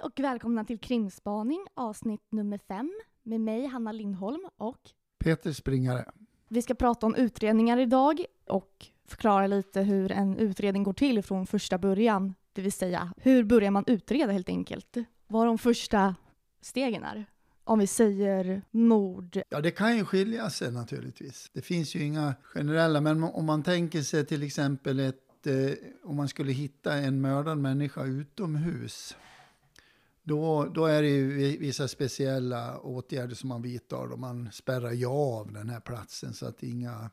Hej och välkomna till Krimspaning avsnitt nummer fem med mig Hanna Lindholm och Peter Springare. vi ska prata om utredningar idag och förklara lite hur en utredning går till från första början. Det vill säga, hur börjar man utreda helt enkelt? Vad de första stegen är. Om vi säger mord. Ja, det kan ju skilja sig naturligtvis. Det finns ju inga generella, men om man tänker sig till exempel ett, eh, om man skulle hitta en mördad människa utomhus. Då, då är det ju vissa speciella åtgärder som man vidtar. Då man spärrar ju av den här platsen så att inga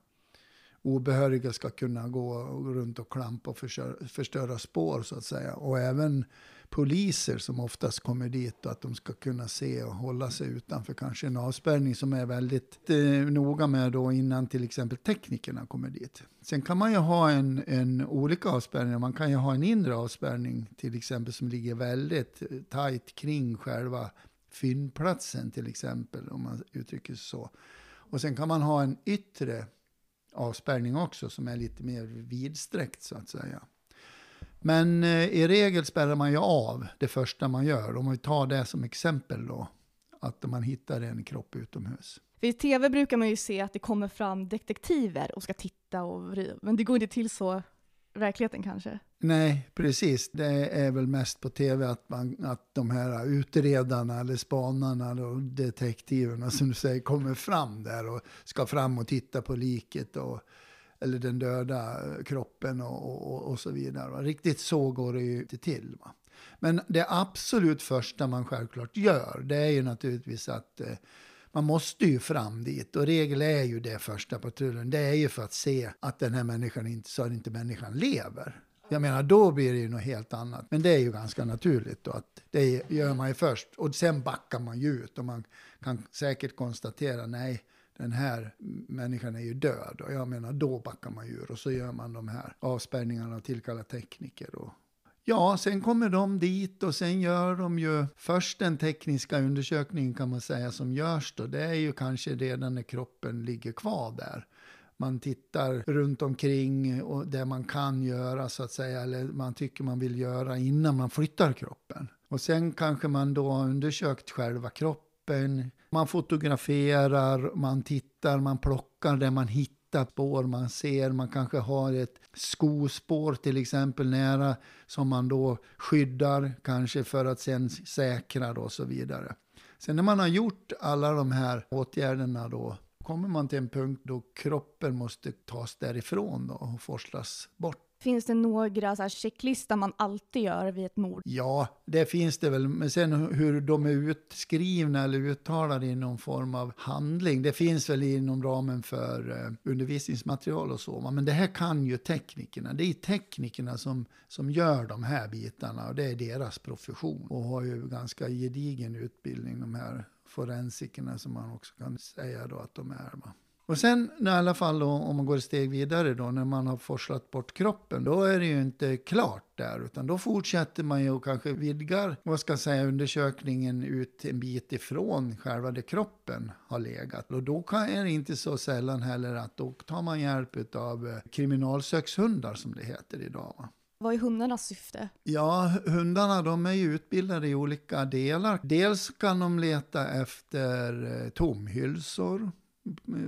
obehöriga ska kunna gå runt och klampa och förstöra, förstöra spår så att säga. Och även poliser som oftast kommer dit och att de ska kunna se och hålla sig utanför kanske en avspärrning som är väldigt eh, noga med då innan till exempel teknikerna kommer dit. Sen kan man ju ha en, en olika avspärrningar. Man kan ju ha en inre avspärrning till exempel som ligger väldigt eh, tajt kring själva fyndplatsen till exempel om man uttrycker sig så. Och sen kan man ha en yttre avspärrning också som är lite mer vidsträckt så att säga. Men eh, i regel spärrar man ju av det första man gör. Om vi tar det som exempel då, att man hittar en kropp utomhus. För i tv brukar man ju se att det kommer fram detektiver och ska titta och vrida. Men det går inte till så i verkligheten kanske. Nej, precis. Det är väl mest på tv att, man, att de här utredarna eller spanarna och detektiverna som du säger kommer fram där och ska fram och titta på liket och, eller den döda kroppen och, och, och så vidare. va. Riktigt så går det ju inte till. Va? Men det absolut första man självklart gör, det är ju naturligtvis att eh, man måste ju fram dit och regel är ju det första patrullen. Det är ju för att se att den här människan inte, så att inte människan lever. Jag menar, då blir det ju något helt annat. Men det är ju ganska naturligt då att det gör man ju först. Och sen backar man ju ut och man kan säkert konstatera, nej, den här människan är ju död. Och jag menar, då backar man ju ur och så gör man de här avspärrningarna och tillkallar tekniker och Ja, sen kommer de dit och sen gör de ju först den tekniska undersökningen kan man säga som görs då. Det är ju kanske redan när kroppen ligger kvar där. Man tittar runt omkring och det man kan göra så att säga, eller man tycker man vill göra innan man flyttar kroppen. Och sen kanske man då har undersökt själva kroppen. Man fotograferar, man tittar, man plockar det man hittar spår man ser. Man kanske har ett skospår till exempel nära som man då skyddar kanske för att sen säkra då och så vidare. Sen när man har gjort alla de här åtgärderna då kommer man till en punkt då kroppen måste tas därifrån då och forslas bort. Finns det några så här checklistor man alltid gör vid ett mord? Ja, det finns det väl. Men sen hur de är utskrivna eller uttalade i någon form av handling. Det finns väl inom ramen för eh, undervisningsmaterial och så. Men det här kan ju teknikerna. Det är teknikerna som, som gör de här bitarna och det är deras profession. Och har ju ganska gedigen utbildning de här forensikerna som man också kan säga då att de är. Va? Och sen i alla fall då, om man går ett steg vidare då när man har forslat bort kroppen, då är det ju inte klart där utan då fortsätter man ju och kanske vidgar, vad ska jag säga, undersökningen ut en bit ifrån själva där kroppen har legat. Och då kan, är det inte så sällan heller att då tar man hjälp av eh, kriminalsökshundar som det heter idag. Va? Vad är hundarnas syfte? Ja, hundarna de är ju utbildade i olika delar. Dels kan de leta efter eh, tomhylsor,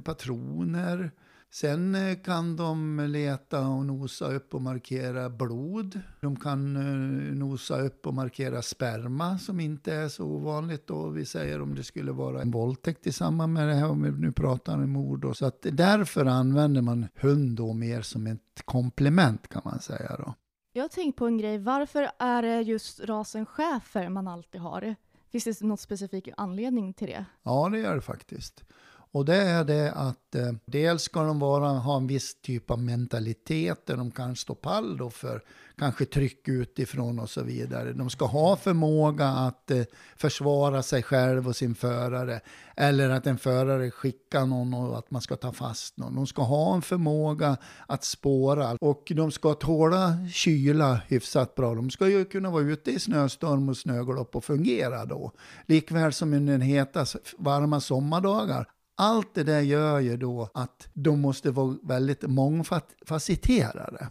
patroner. Sen eh, kan de leta och nosa upp och markera blod. De kan eh, nosa upp och markera sperma som inte är så ovanligt då. Vi säger om det skulle vara en våldtäkt i samband med det här, om vi nu pratar om mord. Då. Så att därför använder man hund då mer som ett komplement kan man säga då. Jag har tänkt på en grej. Varför är det just rasen schäfer man alltid har? Finns det något specifik anledning till det? Ja, det gör det faktiskt. Och det är det att eh, dels ska de vara, ha en viss typ av mentalitet där de kan stå pall då för kanske tryck utifrån och så vidare. De ska ha förmåga att eh, försvara sig själv och sin förare. Eller att en förare skickar någon och att man ska ta fast någon. De ska ha en förmåga att spåra och de ska tåla kyla hyfsat bra. De ska ju kunna vara ute i snöstorm och snöglopp och fungera då. Likväl som under heta varma sommardagar. Allt det där gör ju då att de måste vara väldigt mångfacetterade.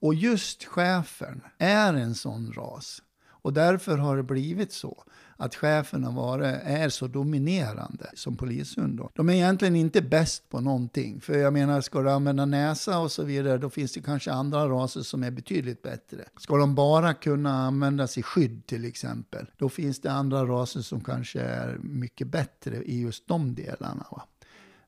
Och just chefen är en sån ras. Och Och därför har det blivit så att cheferna varit, är så dominerande som polishund. Då. De är egentligen inte bäst på någonting. För jag menar, ska du använda näsa och så vidare, då finns det kanske andra raser som är betydligt bättre. Ska de bara kunna användas i skydd till exempel, då finns det andra raser som kanske är mycket bättre i just de delarna. Va?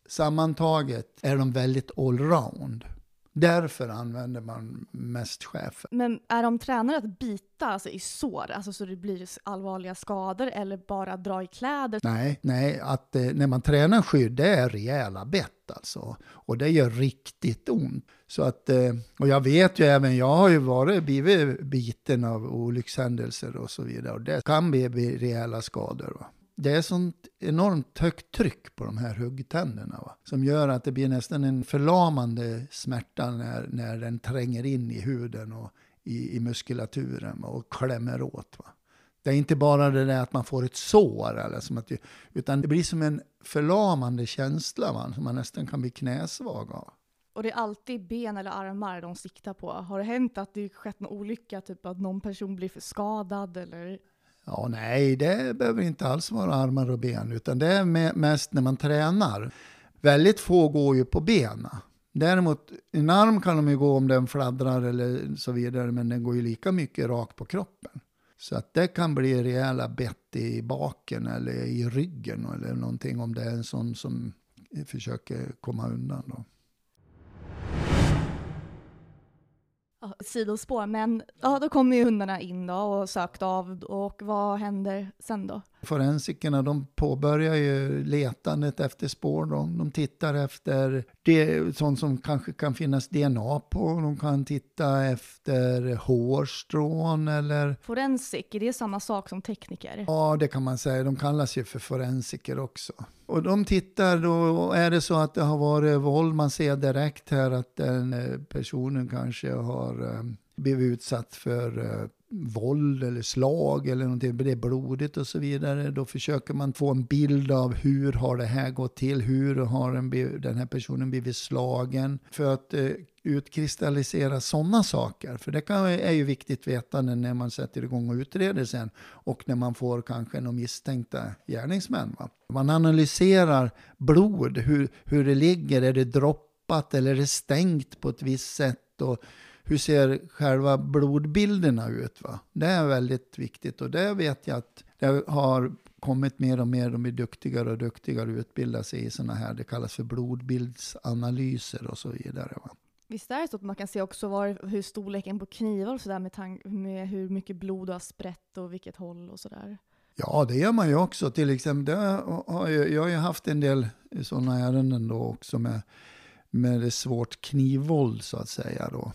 Sammantaget är de väldigt allround. Därför använder man mest chefer. Men är de tränade att bita alltså i sår, alltså så det blir allvarliga skador, eller bara dra i kläder? Nej, nej att eh, när man tränar skydd, det är rejäla bett alltså. Och det gör riktigt ont. Så att, eh, och jag vet ju även, jag har ju varit, blivit biten av olyckshändelser och så vidare. Och det kan bli, bli rejäla skador. Va? Det är sånt enormt högt tryck på de här huggtänderna. Va? Som gör att det blir nästan en förlamande smärta när, när den tränger in i huden och i, i muskulaturen va? och klämmer åt. Va? Det är inte bara det där att man får ett sår, eller som att, utan det blir som en förlamande känsla va? som man nästan kan bli knäsvag av. Och det är alltid ben eller armar de siktar på. Har det hänt att det skett en olycka, typ att någon person blir för skadad eller? Ja, nej, det behöver inte alls vara armar och ben, utan det är mest när man tränar. Väldigt få går ju på benen. Däremot, en arm kan de ju gå om den fladdrar eller så vidare, men den går ju lika mycket rakt på kroppen. Så att det kan bli rejäla bett i baken eller i ryggen eller någonting om det är en sån som försöker komma undan. Då. Sidospår. Men ja, då kommer ju hundarna in då och sökt av och vad händer sen då? Forensikerna de påbörjar ju letandet efter spår. De, de tittar efter det, sånt som kanske kan finnas DNA på. De kan titta efter hårstrån eller... Forensik, är det samma sak som tekniker? Ja, det kan man säga. De kallas ju för forensiker också. Och de tittar då, är det så att det har varit våld, man ser direkt här att den eh, personen kanske har eh, blivit utsatt för eh, våld eller slag eller någonting, det är blodigt och så vidare. Då försöker man få en bild av hur har det här gått till, hur har den, den här personen blivit slagen. För att eh, utkristallisera sådana saker. För det kan, är ju viktigt vetande när man sätter igång och utreder sen. Och när man får kanske några misstänkta gärningsmän. Va? Man analyserar blod, hur, hur det ligger, är det droppat eller är det stängt på ett visst sätt. Och hur ser själva blodbilderna ut? Va? Det är väldigt viktigt och det vet jag att det har kommit mer och mer, de blir duktigare och duktigare och utbildar sig i sådana här, det kallas för blodbildsanalyser och så vidare. Va? Visst är det så att man kan se också var, hur storleken på knivar och sådär med, med hur mycket blod du har sprätt och vilket håll och sådär? Ja, det gör man ju också. Till exempel, har jag, jag har ju haft en del sådana ärenden då också med, med det svårt knivvåld så att säga då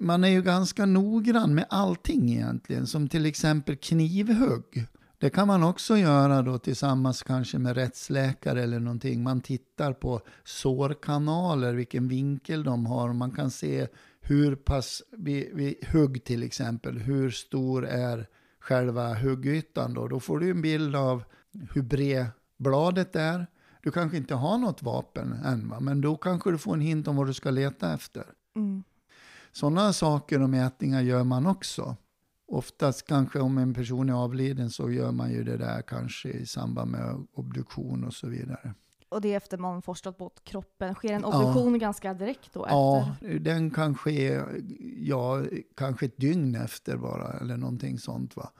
man är ju ganska noggrann med allting egentligen, som till exempel knivhugg. Det kan man också göra då tillsammans kanske med rättsläkare eller någonting. Man tittar på sårkanaler, vilken vinkel de har. Man kan se hur pass, vid, vid hugg till exempel, hur stor är själva huggytan då? Då får du en bild av hur bred bladet är. Du kanske inte har något vapen än, va? men då kanske du får en hint om vad du ska leta efter. Mm. Sådana saker och mätningar gör man också. Oftast kanske om en person är avliden så gör man ju det där kanske i samband med obduktion och så vidare. Och det är efter man forslat bort kroppen. Sker en obduktion ja. ganska direkt då? Efter? Ja, den kan ske ja, kanske ett dygn efter bara, eller någonting sånt. Va?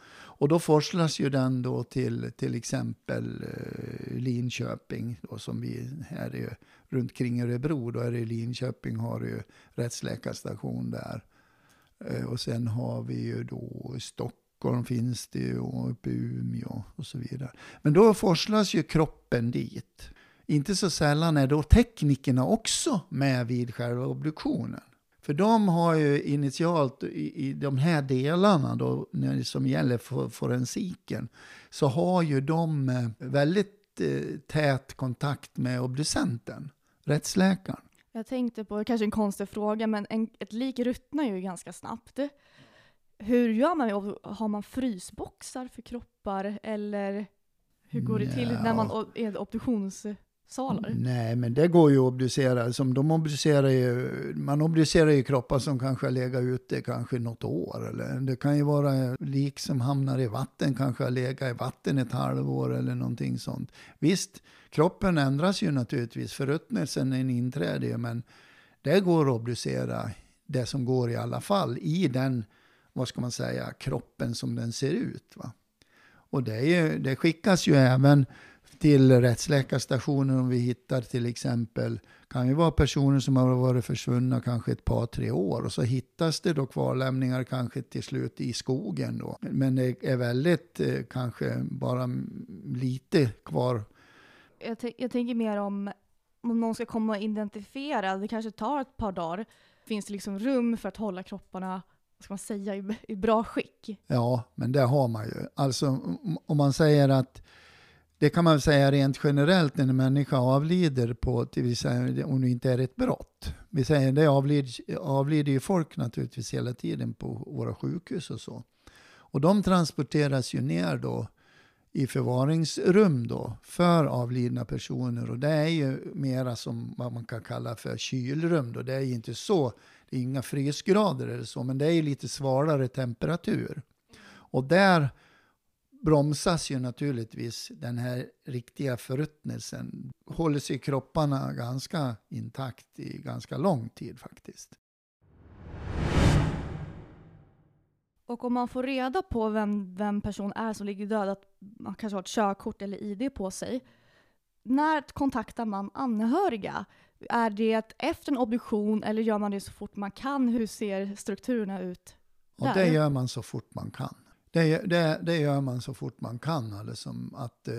Och då forslas ju den då till till exempel eh, Linköping, då, som vi här är runt kring Örebro. Då är det Linköping, har ju rättsläkarstation där. Eh, och sen har vi ju då Stockholm finns det ju och uppe i Umeå och så vidare. Men då forslas ju kroppen dit. Inte så sällan är då teknikerna också med vid själva obduktionen. För de har ju initialt i, i de här delarna då, när det som gäller for, forensiken, så har ju de eh, väldigt eh, tät kontakt med obducenten, rättsläkaren. Jag tänkte på, kanske en konstig fråga, men en, ett lik ruttnar ju ganska snabbt. Hur gör man? Har man frysboxar för kroppar eller hur går det till när man är obduktions salar? Nej, men det går ju att obducera. Som de obducerar ju, man obducerar ju kroppar som kanske har legat ute kanske något år. Eller det kan ju vara lik som hamnar i vatten, kanske har legat i vatten ett halvår eller någonting sånt. Visst, kroppen ändras ju naturligtvis, förruttnelsen inträder ju, men det går att obducera det som går i alla fall i den, vad ska man säga, kroppen som den ser ut. Va? Och det, är ju, det skickas ju även till rättsläkarstationen om vi hittar till exempel, kan ju vara personer som har varit försvunna kanske ett par, tre år och så hittas det då kvarlämningar kanske till slut i skogen då. Men det är väldigt, eh, kanske bara lite kvar. Jag, jag tänker mer om om någon ska komma och identifiera, det kanske tar ett par dagar. Finns det liksom rum för att hålla kropparna vad ska man säga, i, i bra skick? Ja, men det har man ju. Alltså om man säger att det kan man säga rent generellt när en människa avlider på, till exempel, om det inte är ett brott. Vi säger det avlider, avlider ju folk naturligtvis hela tiden på våra sjukhus och så. Och de transporteras ju ner då i förvaringsrum då för avlidna personer. Och det är ju mera som vad man kan kalla för kylrum. Då. Det är ju inte så, det är inga frysgrader eller så, men det är ju lite svalare temperatur. Och där bromsas ju naturligtvis den här riktiga förruttnelsen. Håller sig kropparna ganska intakt i ganska lång tid faktiskt. Och om man får reda på vem, vem person är som ligger död, att man kanske har ett körkort eller ID på sig. När kontaktar man anhöriga? Är det efter en obduktion eller gör man det så fort man kan? Hur ser strukturerna ut? Där? Och det gör man så fort man kan. Det, det, det gör man så fort man kan, alltså, att eh,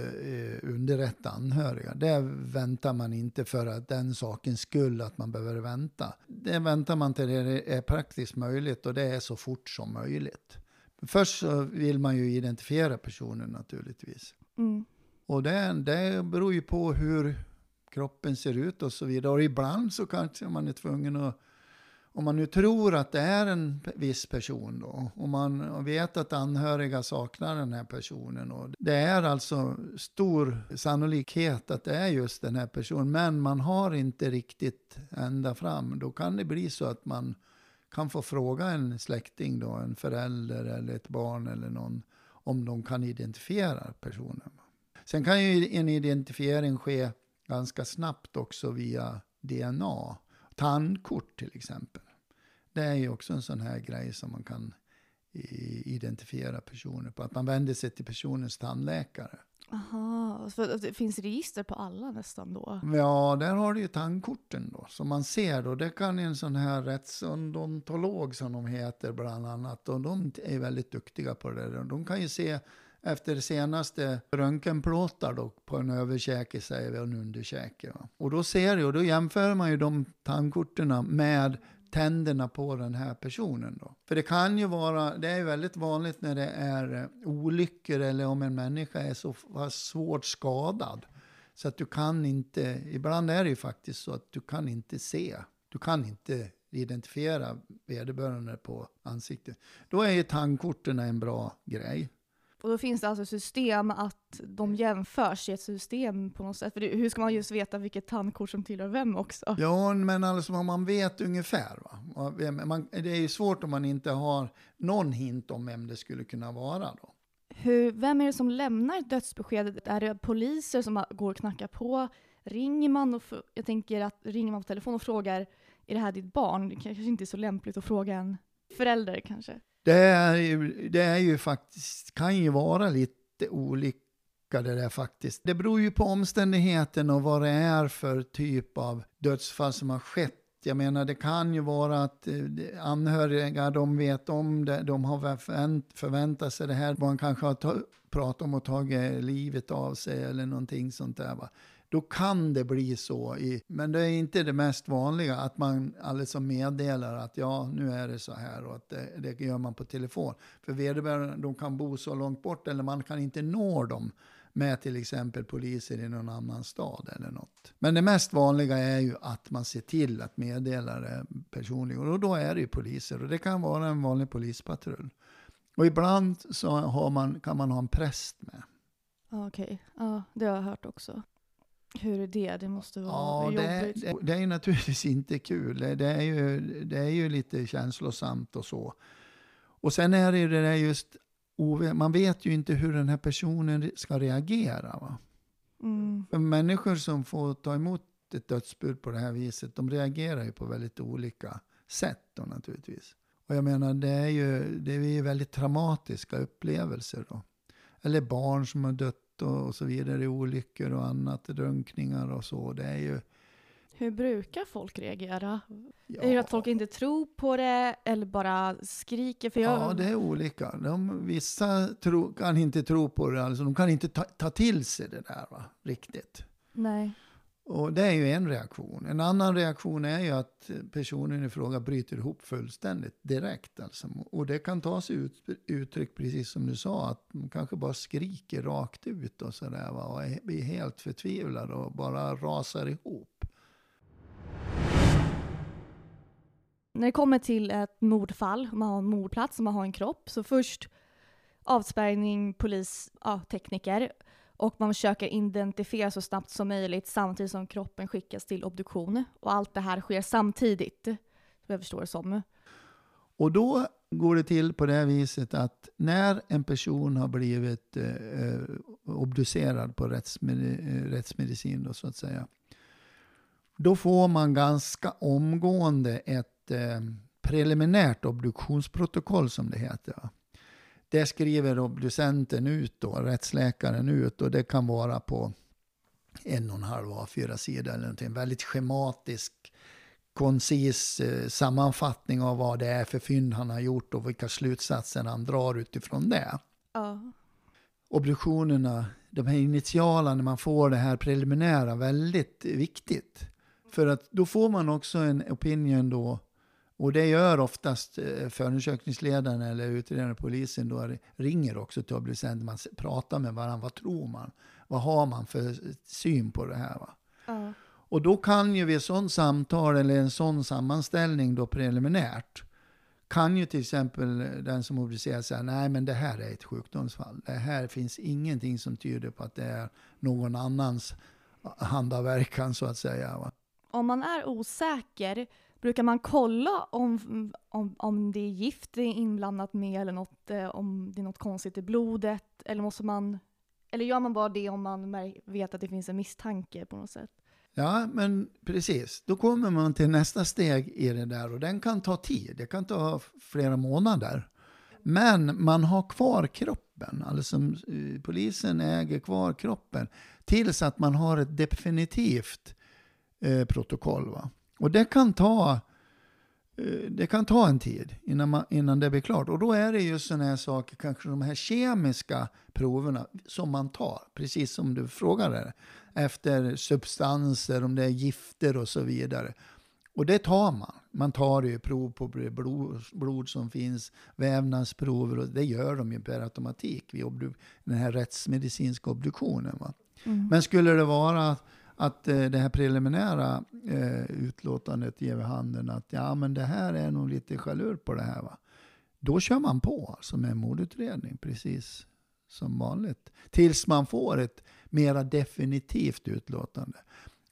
underrätta anhöriga. Det väntar man inte för att den sakens skull att man behöver vänta. Det väntar man till det är praktiskt möjligt och det är så fort som möjligt. Först så vill man ju identifiera personen naturligtvis. Mm. Och det, det beror ju på hur kroppen ser ut och så vidare. Och ibland så kanske man är tvungen att om man nu tror att det är en viss person då, och man vet att anhöriga saknar den här personen, och det är alltså stor sannolikhet att det är just den här personen, men man har inte riktigt ända fram, då kan det bli så att man kan få fråga en släkting, då, en förälder eller ett barn eller någon, om de kan identifiera personen. Sen kan ju en identifiering ske ganska snabbt också via DNA. Tandkort till exempel. Det är ju också en sån här grej som man kan identifiera personer på. Att man vänder sig till personens tandläkare. Aha, för det finns register på alla nästan då? Ja, där har du ju tandkorten då. Som man ser då, det kan en sån här rättsodontolog som de heter bland annat. Och de är väldigt duktiga på det där. De kan ju se efter senaste röntgenplåtar då på en överkäke säger vi och en underkäke. Va? Och då ser jag, då jämför man ju de tandkorten med tänderna på den här personen. Då. För det kan ju vara, det är väldigt vanligt när det är eh, olyckor eller om en människa är så svårt skadad. Så att du kan inte, ibland är det ju faktiskt så att du kan inte se. Du kan inte identifiera vederbörande på ansiktet. Då är ju tandkorten en bra grej. Och då finns det alltså system att de jämförs i ett system på något sätt. För hur ska man just veta vilket tandkort som tillhör vem också? Ja, men alltså om man vet ungefär. Va? Man, det är ju svårt om man inte har någon hint om vem det skulle kunna vara då. Hur, vem är det som lämnar ett dödsbesked? Är det poliser som går och knackar på? Ringer man, och jag tänker att ringer man på telefon och frågar är det här ditt barn? Det kanske inte är så lämpligt att fråga en förälder kanske. Det är, ju, det är ju faktiskt, kan ju vara lite olika det där faktiskt. Det beror ju på omständigheten och vad det är för typ av dödsfall som har skett. Jag menar, det kan ju vara att eh, anhöriga, de vet om det, de har förväntat sig det här. Man kanske har pratat om att ta livet av sig eller någonting sånt där. Va? Då kan det bli så. I, men det är inte det mest vanliga att man alltså meddelar att ja, nu är det så här och att det, det gör man på telefon. För vederbörande, de kan bo så långt bort eller man kan inte nå dem med till exempel poliser i någon annan stad eller något. Men det mest vanliga är ju att man ser till att meddela det personligen och då är det ju poliser och det kan vara en vanlig polispatrull. Och ibland så har man, kan man ha en präst med. Okej, okay. ja det har jag hört också. Hur är det? Det måste vara Ja, det, jobbigt. det, det är ju naturligtvis inte kul. Det, det, är ju, det är ju lite känslosamt och så. Och sen är det ju det där just, man vet ju inte hur den här personen ska reagera. Va? Mm. För människor som får ta emot ett dödsbud på det här viset, de reagerar ju på väldigt olika sätt då naturligtvis. Och jag menar, det är ju, det är ju väldigt traumatiska upplevelser då. Eller barn som har dött och, och så vidare i olyckor och annat, drunkningar och så. Det är ju... Hur brukar folk reagera? Ja, Är det att folk inte tror på det eller bara skriker? För jag... Ja, det är olika. De, vissa tro, kan inte tro på det, alltså de kan inte ta, ta till sig det där va, riktigt. Nej. Och det är ju en reaktion. En annan reaktion är ju att personen i fråga bryter ihop fullständigt direkt. Alltså. Och det kan ta sig ut, uttryck, precis som du sa, att man kanske bara skriker rakt ut och sådär. Va? Och blir helt förtvivlad och bara rasar ihop. När det kommer till ett mordfall, man har en mordplats och man har en kropp, så först avspärrning, polis, ja, tekniker och man försöker identifiera så snabbt som möjligt samtidigt som kroppen skickas till obduktion. Och allt det här sker samtidigt, som jag förstår det som. Och då går det till på det här viset att när en person har blivit eh, eh obducerad på rättsmedi eh, rättsmedicin då, så att säga. Då får man ganska omgående ett eh, preliminärt obduktionsprotokoll som det heter. Det skriver obducenten ut då, rättsläkaren ut och det kan vara på en och en halv A4 sida eller någonting. Väldigt schematisk koncis eh, sammanfattning av vad det är för fynd han har gjort och vilka slutsatser han drar utifrån det. Ja. Obduktionerna, de här initiala när man får det här preliminära, väldigt viktigt. För att då får man också en opinion då, och det gör oftast eh, förundersökningsledaren eller utredaren polisen då ringer också till obducenten, man pratar med varandra, vad tror man? Vad har man för syn på det här? Va? ja. Och då kan ju vid ett sådant samtal eller en sån sammanställning då preliminärt kan ju till exempel den som obducerar säga nej men det här är ett sjukdomsfall. Det här finns ingenting som tyder på att det är någon annans handaverkan så att säga. Va? Om man är osäker, brukar man kolla om, om, om det är gift det är inblandat med eller något, eh, om det är något konstigt i blodet? Eller måste man... Eller gör man bara det om man vet att det finns en misstanke på något sätt? Ja, men precis. Då kommer man till nästa steg i det där och den kan ta tid. Det kan ta flera månader. Men man har kvar kroppen, alltså eh, polisen äger kvar kroppen tills att man har ett definitivt eh, protokoll. Va? Och det kan ta eh, det kan ta en tid innan, man, innan det blir klart. Och då är det just sådana här saker, kanske de här kemiska proverna som man tar, precis som du frågade, efter substanser, om det är gifter och så vidare. Och det tar man. Man tar ju prov på blod, blod som finns, vävnadsprover och det gör de ju per automatik vid den här rättsmedicinska obduktionen. Va? Men skulle det vara att eh, det här preliminära eh, utlåtandet ger vid handen att ja, men det här är nog lite chalur på det här. Va? Då kör man på alltså med en mordutredning precis som vanligt. Tills man får ett mera definitivt utlåtande.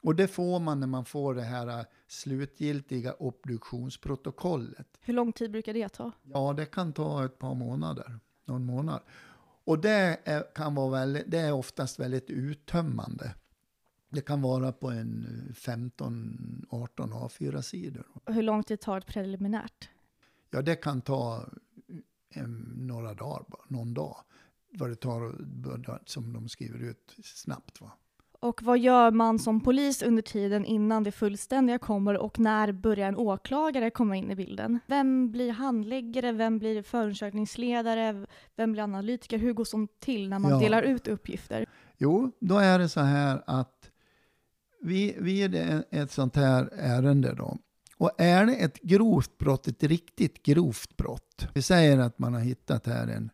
Och det får man när man får det här eh, slutgiltiga obduktionsprotokollet. Hur lång tid brukar det ta? Ja, det kan ta ett par månader. Någon månad. Och det är, kan vara väldigt, det är oftast väldigt uttömmande. Det kan vara på en 15-18 A4-sidor. Och hur lång tid tar ett preliminärt? Ja, det kan ta eh, några dagar, bara, någon dag. Vad det tar som de skriver ut snabbt. Va? Och vad gör man som polis under tiden innan det fullständiga kommer och när börjar en åklagare komma in i bilden? Vem blir handläggare? Vem blir förundersökningsledare? Vem blir analytiker? Hur går sånt till när man Ja. delar ut uppgifter? Jo, då är det så här att vi, vid ett ett sånt här ärende då, och är det ett grovt brott, ett riktigt grovt brott, vi säger att man har hittat här en,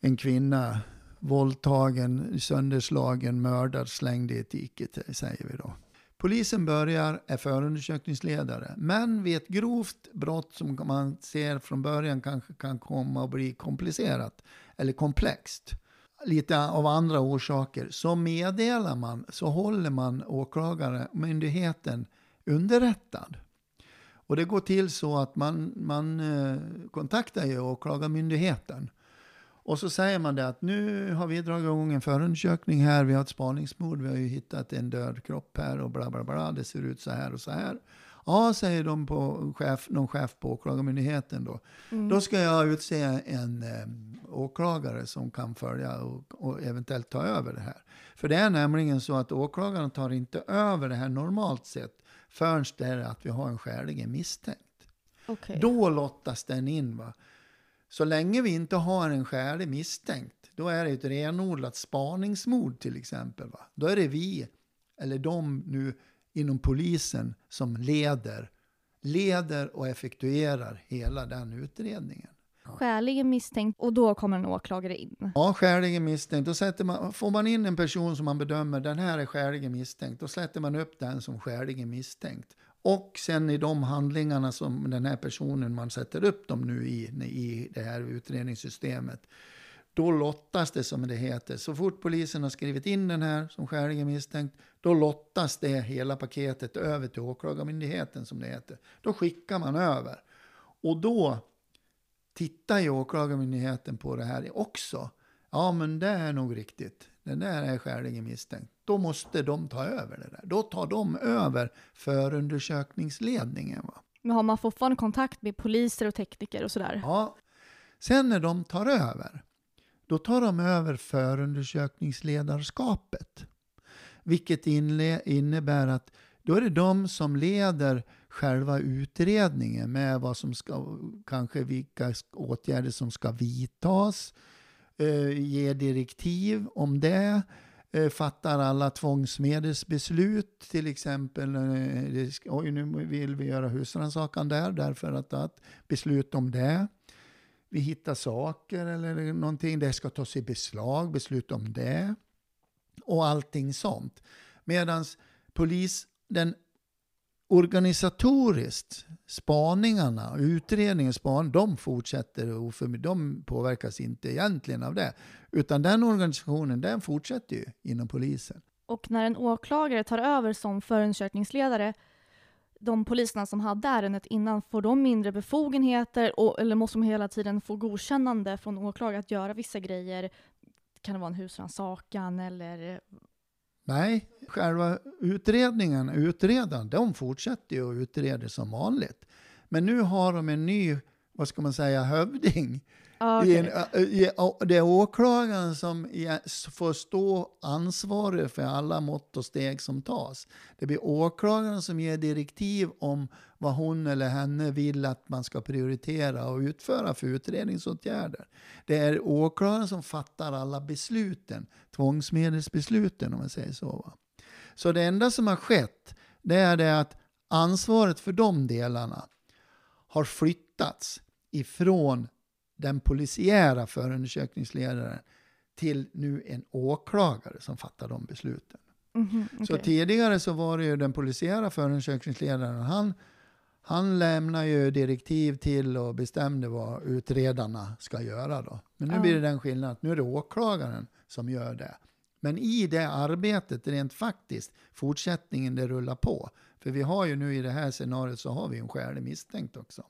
en kvinna våldtagen, sönderslagen, mördad, slängd i ett dike, säger vi då. Polisen börjar, är förundersökningsledare, men vid ett grovt brott som man ser från början kanske kan komma att bli komplicerat eller komplext, lite av andra orsaker, så meddelar man, så håller man åklagarmyndigheten underrättad. Och det går till så att man, man eh, kontaktar ju åklagarmyndigheten. Och så säger man det att nu har vi dragit igång en förundersökning här, vi har ett spaningsmord, vi har ju hittat en död kropp här och bla bla bla, det ser ut så här och så här. Ja, säger de på chef, någon chef på åklagarmyndigheten då. Mm. Då ska jag utse en eh, åklagare som kan följa och, och, eventuellt ta över det här. För det är nämligen så att åklagaren tar inte över det här normalt sett förrän det är att vi har en skäligen misstänkt. Okay. Då lottas den in. Va? Så länge vi inte har en skälig misstänkt, då är det ett renodlat spaningsmord till exempel. Va? Då är det vi, eller de nu inom polisen, som leder, leder och effektuerar hela den utredningen. Skäligen misstänkt och då kommer en åklagare in? Ja, skäligen misstänkt. Då sätter man, får man in en person som man bedömer, den här är skäligen misstänkt, då sätter man upp den som skäligen misstänkt. Och sen i de handlingarna som den här personen, man sätter upp dem nu i, i det här utredningssystemet, då lottas det som det heter. Så fort polisen har skrivit in den här som skäligen misstänkt, då lottas det hela paketet över till åklagarmyndigheten som det heter. Då skickar man över. Och då tittar ju åklagarmyndigheten på det här också. Ja, men det är nog riktigt. Den där är skäligen misstänkt. Då måste de ta över det där. Då tar de över förundersökningsledningen. Va? Men har man fortfarande kontakt med poliser och tekniker och sådär? Ja. Sen när de tar över, då tar de över förundersökningsledarskapet. Vilket innebär att då är det de som leder själva utredningen med vad som ska, kanske vilka åtgärder som ska vidtas, eh, ger direktiv om det, eh, fattar alla tvångsmedelsbeslut, till exempel, eh, oj nu vill vi göra husrannsakan där, därför att, att beslut om det. Vi hittar saker eller någonting, det ska tas i beslag, beslut om det. Och allting sånt. Medan polis, den organisatoriskt, spaningarna, utredningen, span, de fortsätter. De påverkas inte egentligen av det. Utan den organisationen, den fortsätter ju inom polisen. Och när en åklagare tar över som förundersökningsledare, de poliserna som hade ärendet innan, får de mindre befogenheter och, eller måste de hela tiden få godkännande från åklagare att göra vissa grejer? Kan det vara en husrannsakan eller Nej, själva utredningen, utredaren, de fortsätter ju att utreda som vanligt. Men nu har de en ny, vad ska man säga, hövding Okay. Det är åklagaren som får stå ansvarig för alla mått och steg som tas. Det blir åklagaren som ger direktiv om vad hon eller henne vill att man ska prioritera och utföra för utredningsåtgärder. Det är åklagaren som fattar alla besluten, tvångsmedelsbesluten om man säger så. Så det enda som har skett, det är det att ansvaret för de delarna har flyttats ifrån den polisiära förundersökningsledaren till nu en åklagare som fattar de besluten. Mm -hmm, okay. Så tidigare så var det ju den polisiära förundersökningsledaren, han, han lämnar ju direktiv till och bestämde vad utredarna ska göra då. Men nu mm. blir det den skillnaden att nu är det åklagaren som gör det. Men i det arbetet, rent faktiskt, fortsättningen det rullar på. För vi har ju nu i det här scenariot så har vi en skälig misstänkt också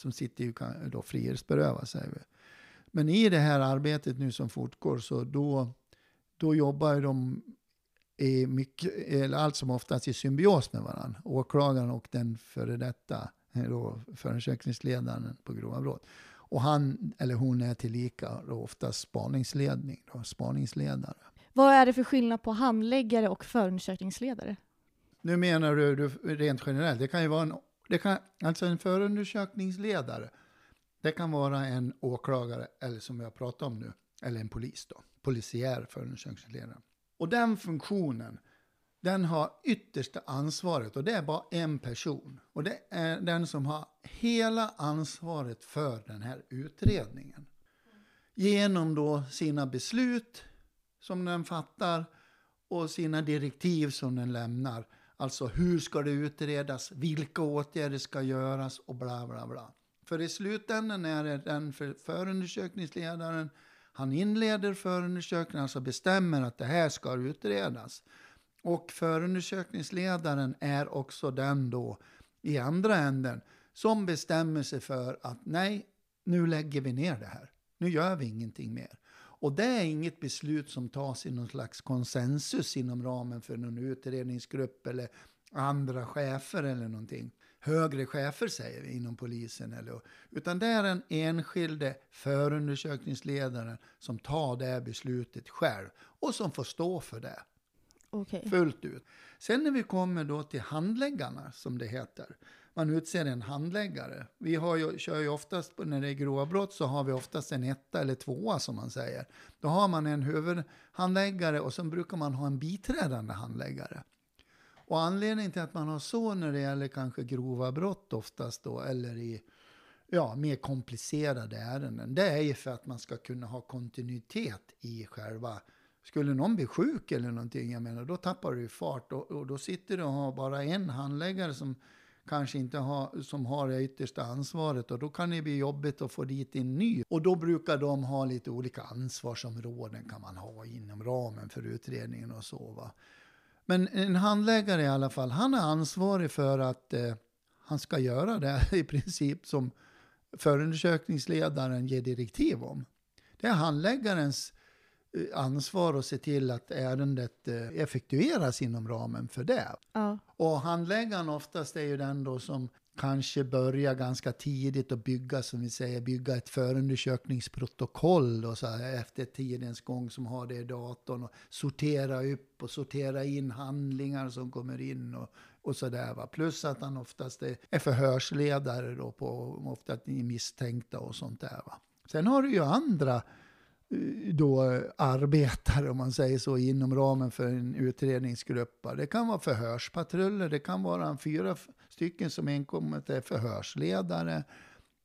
som sitter ju då frihetsberövad. Men i det här arbetet nu som fortgår så då, då jobbar de i mycket, eller allt som oftast i symbios med varandra. Åklagaren och den före detta då, förundersökningsledaren på grova brott. Och han eller hon är tillika då oftast spaningsledning, då, spaningsledare. Vad är det för skillnad på handläggare och förundersökningsledare? Nu menar du, du rent generellt, det kan ju vara en det kan, alltså en förundersökningsledare, det kan vara en åklagare, eller som jag pratar om nu, eller en polis då, polisiär förundersökningsledare. Och den funktionen, den har yttersta ansvaret och det är bara en person. Och det är den som har hela ansvaret för den här utredningen. Genom då sina beslut som den fattar och sina direktiv som den lämnar Alltså hur ska det utredas, vilka åtgärder ska göras och bla bla bla. För i slutändan är det den för förundersökningsledaren, Han inleder förundersökningen, alltså bestämmer att det här ska utredas. Och förundersökningsledaren är också den då i andra änden som bestämmer sig för att nej, nu lägger vi ner det här. Nu gör vi ingenting mer. Och det är inget beslut som tas i någon slags konsensus inom ramen för någon utredningsgrupp eller andra chefer eller någonting. Högre chefer säger vi inom polisen. Eller, utan det är den enskilde förundersökningsledaren som tar det beslutet själv och som får stå för det. Okay. Fullt ut. Sen när vi kommer då till handläggarna, som det heter. Man utser en handläggare. Vi har ju, kör ju oftast, när det är grova brott, så har vi oftast en etta eller tvåa som man säger. Då har man en huvudhandläggare och sen brukar man ha en biträdande handläggare. Och anledningen till att man har så när det gäller kanske grova brott oftast då, eller i ja, mer komplicerade ärenden, det är ju för att man ska kunna ha kontinuitet i själva skulle någon bli sjuk eller någonting, jag menar, då tappar du fart. Och, och, då sitter du och har bara en handläggare som kanske inte har, som har det yttersta ansvaret. Och då kan det bli jobbigt att få dit en ny. Och då brukar de ha lite olika ansvarsområden kan man ha inom ramen för utredningen och så. Va? Men en handläggare i alla fall, han är ansvarig för att eh, han ska göra det i princip som förundersökningsledaren ger direktiv om. Det är handläggarens Eh, ansvar att se till att ärendet eh, effektueras inom ramen för det. Ja. Och handläggaren oftast är ju den då som kanske börjar ganska tidigt att bygga, som vi säger, bygga ett förundersökningsprotokoll och så här, efter tidens gång som har det i datorn och sortera upp och sortera in handlingar som kommer in och, och så där. Va? Plus att han oftast är, är förhörsledare då på ofta misstänkta och sånt där. Va? Sen har du ju andra Eh, då eh, arbetar, om man säger så, inom ramen för en utredningsgrupp. Det kan vara förhörspatruller, det kan vara fyra stycken som enkommet är förhörsledare.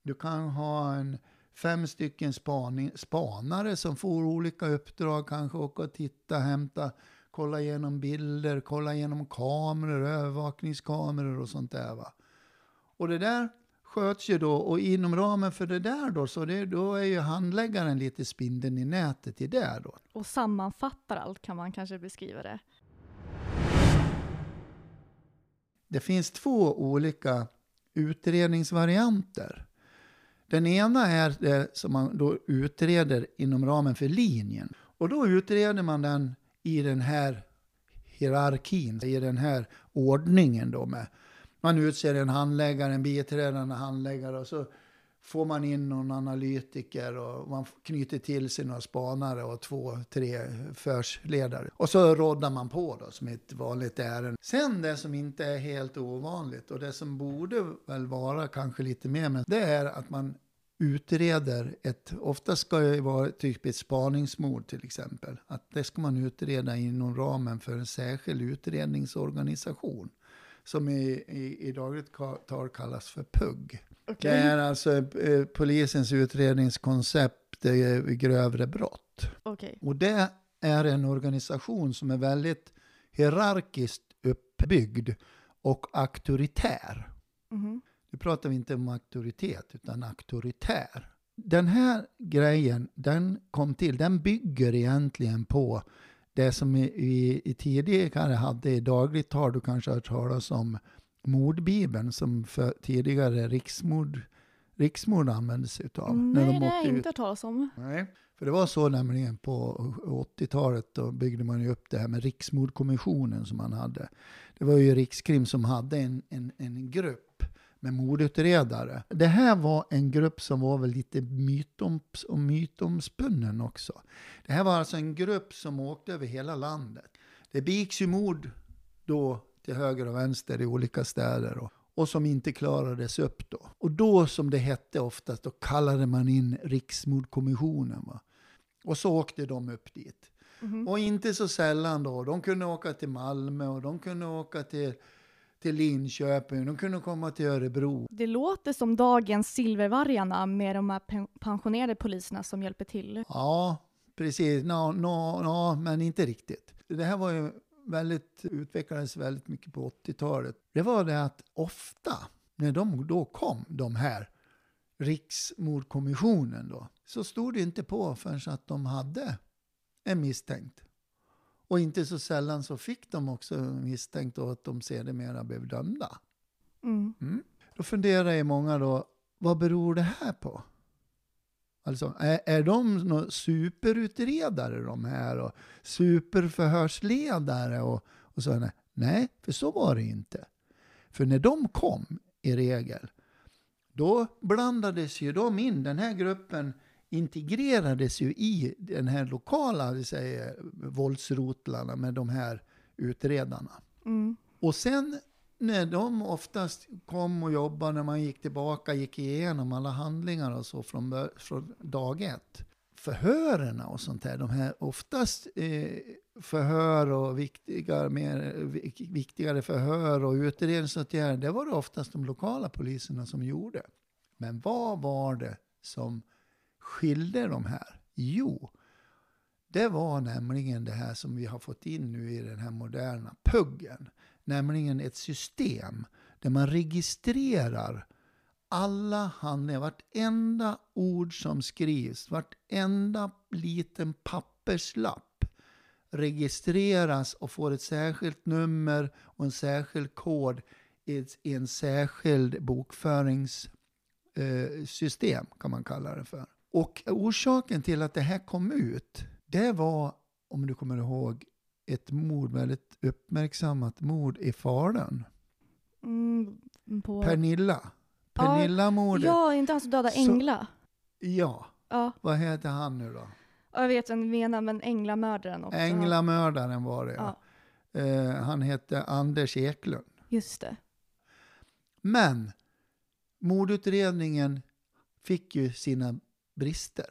Du kan ha en fem stycken spaning, spanare som får olika uppdrag, kanske åka och titta, hämta, kolla igenom bilder, kolla igenom kameror, övervakningskameror och sånt där. Va? Och det där sköts ju då och inom ramen för det där då så det, då är ju handläggaren lite spindeln i nätet i det då. Och sammanfattar allt kan man kanske beskriva det. Det finns två olika utredningsvarianter. Den ena är det som man då utreder inom ramen för linjen. Och då utreder man den i den här hierarkin, i den här ordningen då med man utser en handläggare, en biträdande handläggare och så får man in någon analytiker och man knyter till sig några spanare och två, tre försledare. Och så roddar man på då som ett vanligt ärende. Sen det som inte är helt ovanligt och det som borde väl vara kanske lite mer, men det är att man utreder ett, ofta ska det vara typ ett spaningsmord till exempel, att det ska man utreda inom ramen för en särskild utredningsorganisation som i, i, i dagligt tal kallas för PUG. Okay. Det är alltså eh, polisens utredningskoncept eh, vid grövre brott. Okay. Och det är en organisation som är väldigt hierarkiskt uppbyggd och auktoritär. Mm. Nu pratar vi inte om auktoritet, utan auktoritär. Den här grejen, den kom till, den bygger egentligen på det som i, i, tidigare hade i dagligt tal, du kanske har hört talas om mordbibeln som för tidigare riksmord, riksmord användes utav. Nej, de det har jag inte hört talas om. Nej, för det var så nämligen på 80-talet, då byggde man ju upp det här med riksmordkommissionen som man hade. Det var ju Rikskrim som hade en, en, en grupp med mordutredare. Det här var en grupp som var väl lite mytoms och mytomspunnen också. Det här var alltså en grupp som åkte över hela landet. Det begicks ju mord då till höger och vänster i olika städer och, och som inte klarades upp då. Och då som det hette oftast, då kallade man in Riksmordkommissionen. Va? Och så åkte de upp dit. Mm -hmm. Och inte så sällan då, de kunde åka till Malmö och de kunde åka till till Linköping, de kunde komma till Örebro. Det låter som dagens Silvervargarna med de här pensionerade poliserna som hjälper till. Ja, precis. No, no, no, men inte riktigt. Det här var ju väldigt, utvecklades väldigt mycket på 80-talet. Det var det att ofta, när de då kom, de här Riksmordkommissionen då, så stod det inte på förrän att de hade en misstänkt. Och inte så sällan så fick de också misstänkt att de sedermera blev dömda. Mm. Mm. Då funderar ju många då, vad beror det här på? Alltså, är, är de superutredare de här och superförhörsledare och, och så? Nej, för så var det inte. För när de kom, i regel, då blandades ju de in, den här gruppen integrerades ju i den här lokala vi säger, våldsrotlarna med de här utredarna. Mm. Och sen när de oftast kom och jobbade, när man gick tillbaka, gick igenom alla handlingar och så från, från dag ett. Förhörerna och sånt där, de här oftast eh, förhör och viktiga, mer, vik- viktigare förhör och utredningsåtgärder, det var det oftast de lokala poliserna som gjorde. Men vad var det som skilde de här? Jo, det var nämligen det här som vi har fått in nu i den här moderna puggen. Nämligen ett system där man registrerar alla handlingar, vartenda ord som skrivs, vartenda liten papperslapp registreras och får ett särskilt nummer och en särskild kod i i en särskild bokföringssystem eh, kan man kalla det för. Och orsaken till att det här kom ut, det var, om du kommer ihåg, ett mord, väldigt uppmärksammat mord i Falun. Mm. På... Pernilla. Pernilla-mordet. Ja, inte han som dödade Så- Engla. ja. Ja, Vad heter han nu då? Ja, jag vet vem du menar, men Änglamördaren också. Änglamördaren var det ja. Ja, Eh, han hette Anders Eklund. just det. Men mordutredningen fick ju sina brister.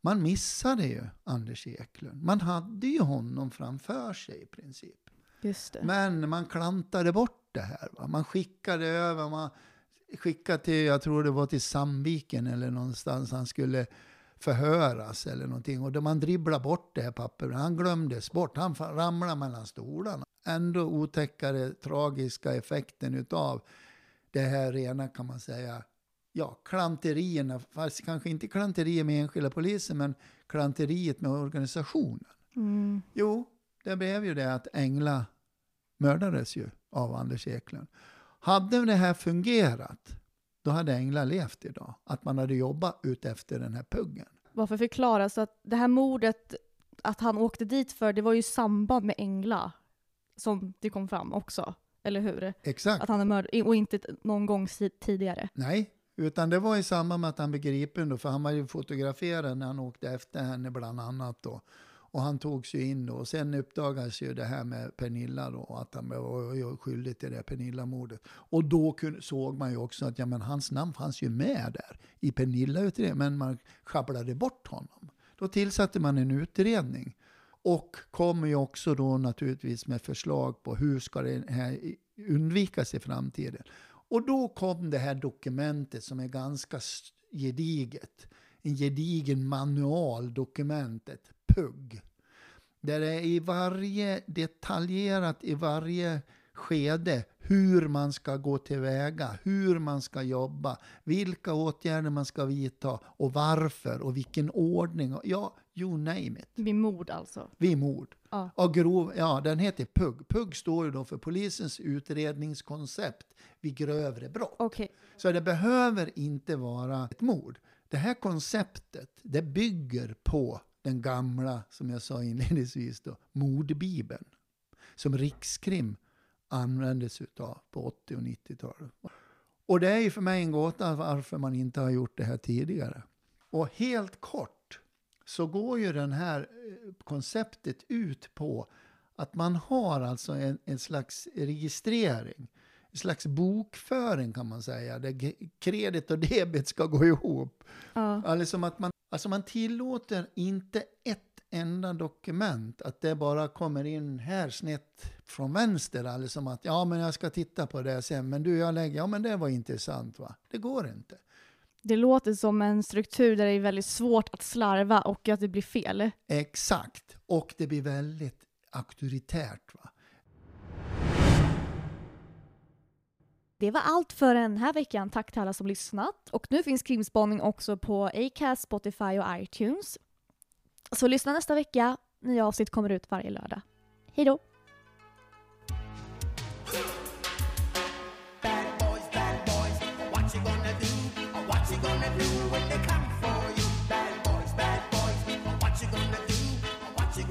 Man missade ju Anders Eklund. Man hade ju honom framför sig i princip. Men man klantade bort det här. Va? Man skickade över, man skickade till, jag tror det var till Sandviken eller någonstans han skulle förhöras eller någonting. Och då man dribblade bort det här pappret, han glömdes bort, han ramlade mellan stolarna. Ändå otäckare, tragiska effekten utav det här rena kan man säga, ja, klanterierna, fast kanske inte klanterier med enskilda poliser, men klanteriet med organisationen. Mm. Jo, det blev ju det att Engla mördades ju av Anders Eklund. Hade det här fungerat, då hade Engla levt idag. Att man hade jobbat ut efter den här puggen. Varför förklara så att det här mordet, att han åkte dit för, det var ju samband med Engla som det kom fram också. Eller hur? Exakt. Att han är mördad, och inte någon gång tidigare. Nej, utan det var i samband med att han blev gripen då, för han var ju fotograferad när han åkte efter henne bland annat då. Och han togs ju in då. Och sen uppdagades ju det här med Pernilla då, att han var skyldig till det Pernilla-mordet. Och då kunde, såg man ju också att ja, men hans namn fanns ju med där i Pernilla-utredningen, men man sjabblade bort honom. Då tillsatte man en utredning. Och kommer ju också då naturligtvis med förslag på hur ska det här undvikas i framtiden. Och då kom det här dokumentet som är ganska gediget. En gedigen manual, dokumentet, PUG. Där det är i varje detaljerat i varje skede hur man ska gå tillväga, hur man ska jobba, vilka åtgärder man ska vidta och varför och vilken ordning. och- Ja, you name it. Vid mord alltså. Vid mord. Ja. Och grov, ja, den heter PUG. PUG står ju då för polisens utredningskoncept vid grövre brott. Okej. Så det behöver inte vara ett mord. Det här konceptet, det bygger på den gamla, som jag sa inledningsvis, då, mordbibeln. Som Rikskrim användes utav på 80 och 90-talet. Och det är ju för mig en gåta varför man inte har gjort det här tidigare. Och helt kort så går ju det här eh, konceptet ut på att man har alltså en, en slags registrering, en slags bokföring kan man säga, där kredit och debet ska gå ihop. Ja. Alltså att man, alltså man tillåter inte ett enda dokument. Att det bara kommer in här snett från vänster. Alltså att ja, men jag ska titta på det sen. Men du, jag lägger, ja men det var intressant va. Det går inte. Det låter som en struktur där det är väldigt svårt att slarva och att det blir fel. Exakt. Och det blir väldigt auktoritärt. Va? Det var allt för den här veckan. Tack till alla som lyssnat. Och nu finns Krimspaning också på Acast, Spotify och iTunes. Så lyssna nästa vecka. Nya avsnitt kommer ut varje lördag. Hej då!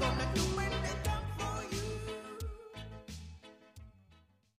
gonna